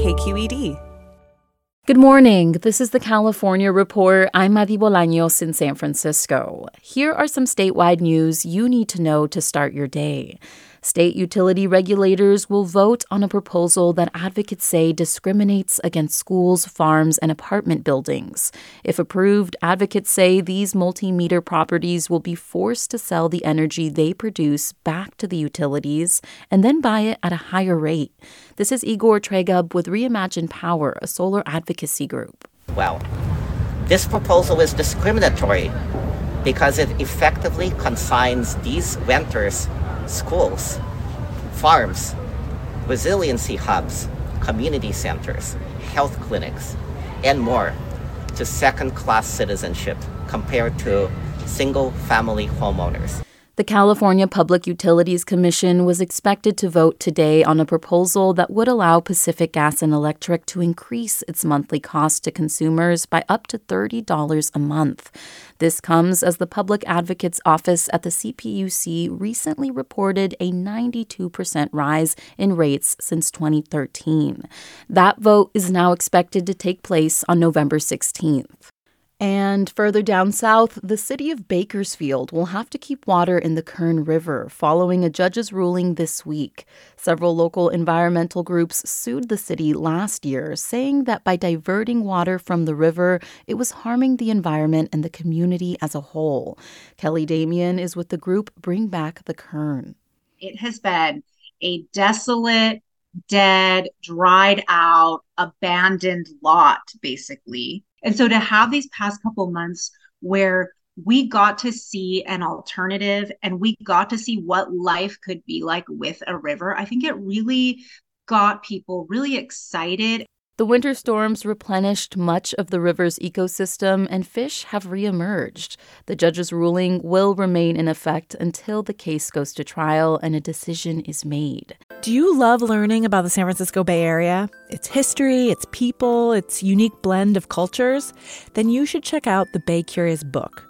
KQED. Good morning. This is the California Report. I'm Madi Bolaños in San Francisco. Here are some statewide news you need to know to start your day. State utility regulators will vote on a proposal that advocates say discriminates against schools, farms, and apartment buildings. If approved, advocates say these multi-meter properties will be forced to sell the energy they produce back to the utilities and then buy it at a higher rate. This is Igor Tregub with Reimagine Power, a solar advocacy group. Well, this proposal is discriminatory because it effectively consigns these renters schools, farms, resiliency hubs, community centers, health clinics, and more to second class citizenship compared to single family homeowners. The California Public Utilities Commission was expected to vote today on a proposal that would allow Pacific Gas and Electric to increase its monthly cost to consumers by up to $30 a month. This comes as the Public Advocate's Office at the CPUC recently reported a 92% rise in rates since 2013. That vote is now expected to take place on November 16th. And further down south, the city of Bakersfield will have to keep water in the Kern River following a judge's ruling this week. Several local environmental groups sued the city last year, saying that by diverting water from the river, it was harming the environment and the community as a whole. Kelly Damian is with the group Bring Back the Kern. It has been a desolate, dead, dried out, abandoned lot, basically and so to have these past couple months where we got to see an alternative and we got to see what life could be like with a river, I think it really got people really excited. The winter storms replenished much of the river's ecosystem, and fish have reemerged. The judge's ruling will remain in effect until the case goes to trial and a decision is made. Do you love learning about the San Francisco Bay Area? Its history, its people, its unique blend of cultures? Then you should check out the Bay Curious book.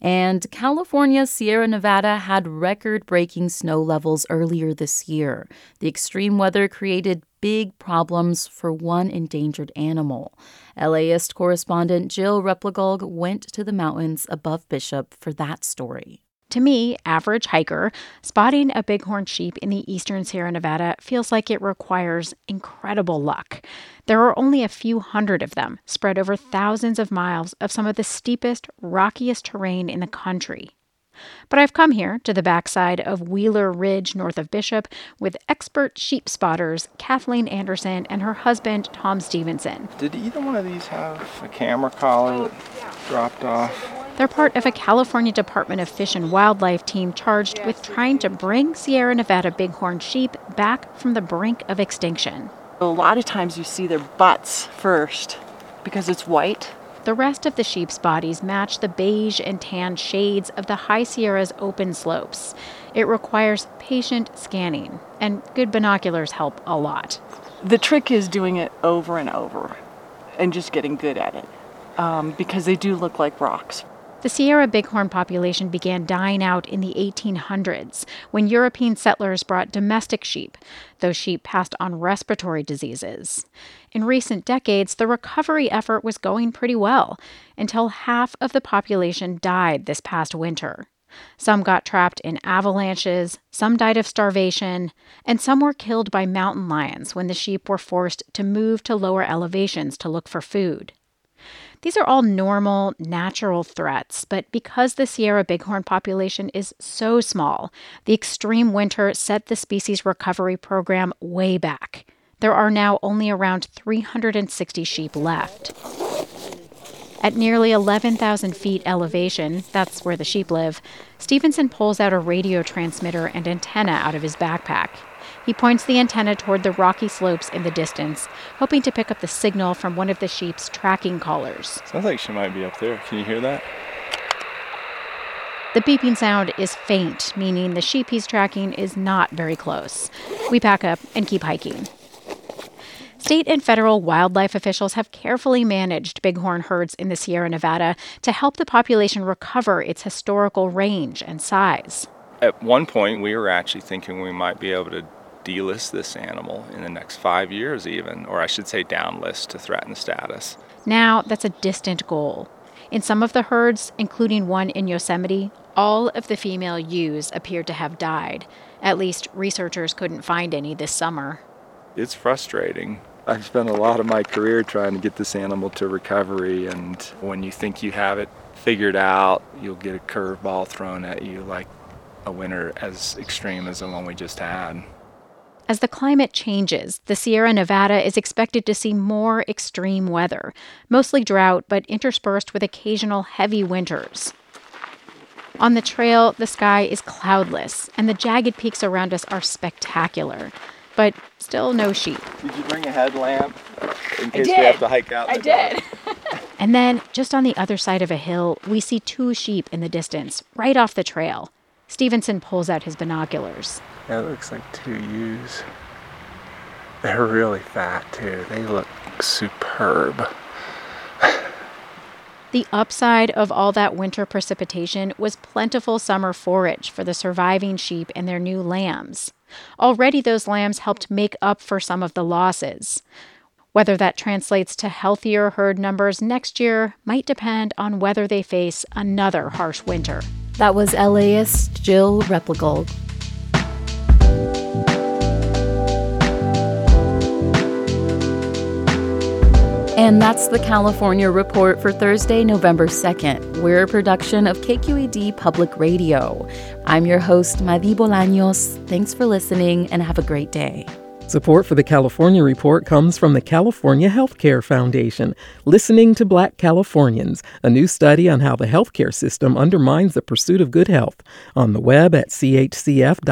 And California's Sierra Nevada had record breaking snow levels earlier this year. The extreme weather created big problems for one endangered animal. LAist correspondent Jill Replogle went to the mountains above Bishop for that story. To me, average hiker, spotting a bighorn sheep in the eastern Sierra Nevada feels like it requires incredible luck. There are only a few hundred of them, spread over thousands of miles of some of the steepest, rockiest terrain in the country. But I've come here to the backside of Wheeler Ridge north of Bishop with expert sheep spotters Kathleen Anderson and her husband Tom Stevenson. Did either one of these have a camera collar dropped off? They're part of a California Department of Fish and Wildlife team charged with trying to bring Sierra Nevada bighorn sheep back from the brink of extinction. A lot of times you see their butts first because it's white. The rest of the sheep's bodies match the beige and tan shades of the High Sierra's open slopes. It requires patient scanning, and good binoculars help a lot. The trick is doing it over and over and just getting good at it um, because they do look like rocks. The Sierra bighorn population began dying out in the 1800s when European settlers brought domestic sheep. Those sheep passed on respiratory diseases. In recent decades, the recovery effort was going pretty well until half of the population died this past winter. Some got trapped in avalanches, some died of starvation, and some were killed by mountain lions when the sheep were forced to move to lower elevations to look for food. These are all normal, natural threats, but because the Sierra bighorn population is so small, the extreme winter set the species recovery program way back. There are now only around 360 sheep left. At nearly 11,000 feet elevation, that's where the sheep live, Stevenson pulls out a radio transmitter and antenna out of his backpack. He points the antenna toward the rocky slopes in the distance, hoping to pick up the signal from one of the sheep's tracking collars. Sounds like she might be up there. Can you hear that? The beeping sound is faint, meaning the sheep he's tracking is not very close. We pack up and keep hiking. State and federal wildlife officials have carefully managed bighorn herds in the Sierra Nevada to help the population recover its historical range and size. At one point, we were actually thinking we might be able to delist this animal in the next five years, even, or I should say downlist to threatened status. Now, that's a distant goal. In some of the herds, including one in Yosemite, all of the female ewes appeared to have died. At least researchers couldn't find any this summer. It's frustrating. I've spent a lot of my career trying to get this animal to recovery, and when you think you have it figured out, you'll get a curveball thrown at you like a winter as extreme as the one we just had. As the climate changes, the Sierra Nevada is expected to see more extreme weather, mostly drought, but interspersed with occasional heavy winters. On the trail, the sky is cloudless, and the jagged peaks around us are spectacular, but still no sheep. Did you bring a headlamp in case we have to hike out? I did. and then, just on the other side of a hill, we see two sheep in the distance, right off the trail. Stevenson pulls out his binoculars. That looks like two ewes. They're really fat too. They look superb. the upside of all that winter precipitation was plentiful summer forage for the surviving sheep and their new lambs. Already, those lambs helped make up for some of the losses. Whether that translates to healthier herd numbers next year might depend on whether they face another harsh winter. That was LAist Jill Replogle. And that's the California Report for Thursday, November 2nd. We're a production of KQED Public Radio. I'm your host, Madi Bolaños. Thanks for listening and have a great day. Support for the California Report comes from the California Healthcare Foundation, Listening to Black Californians, a new study on how the healthcare system undermines the pursuit of good health, on the web at chcf.org/lbca.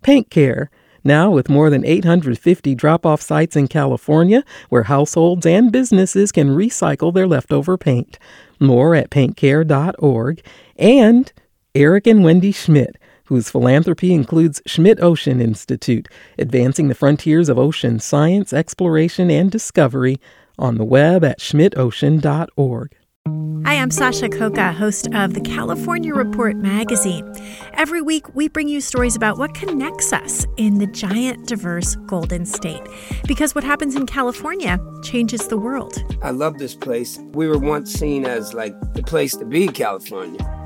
Paint Care now, with more than 850 drop off sites in California where households and businesses can recycle their leftover paint. More at paintcare.org. And Eric and Wendy Schmidt, whose philanthropy includes Schmidt Ocean Institute, advancing the frontiers of ocean science, exploration, and discovery on the web at schmidtocean.org. Hi, I'm Sasha Khokha, host of the California Report magazine. Every week, we bring you stories about what connects us in the giant, diverse Golden State. Because what happens in California changes the world. I love this place. We were once seen as like the place to be, California.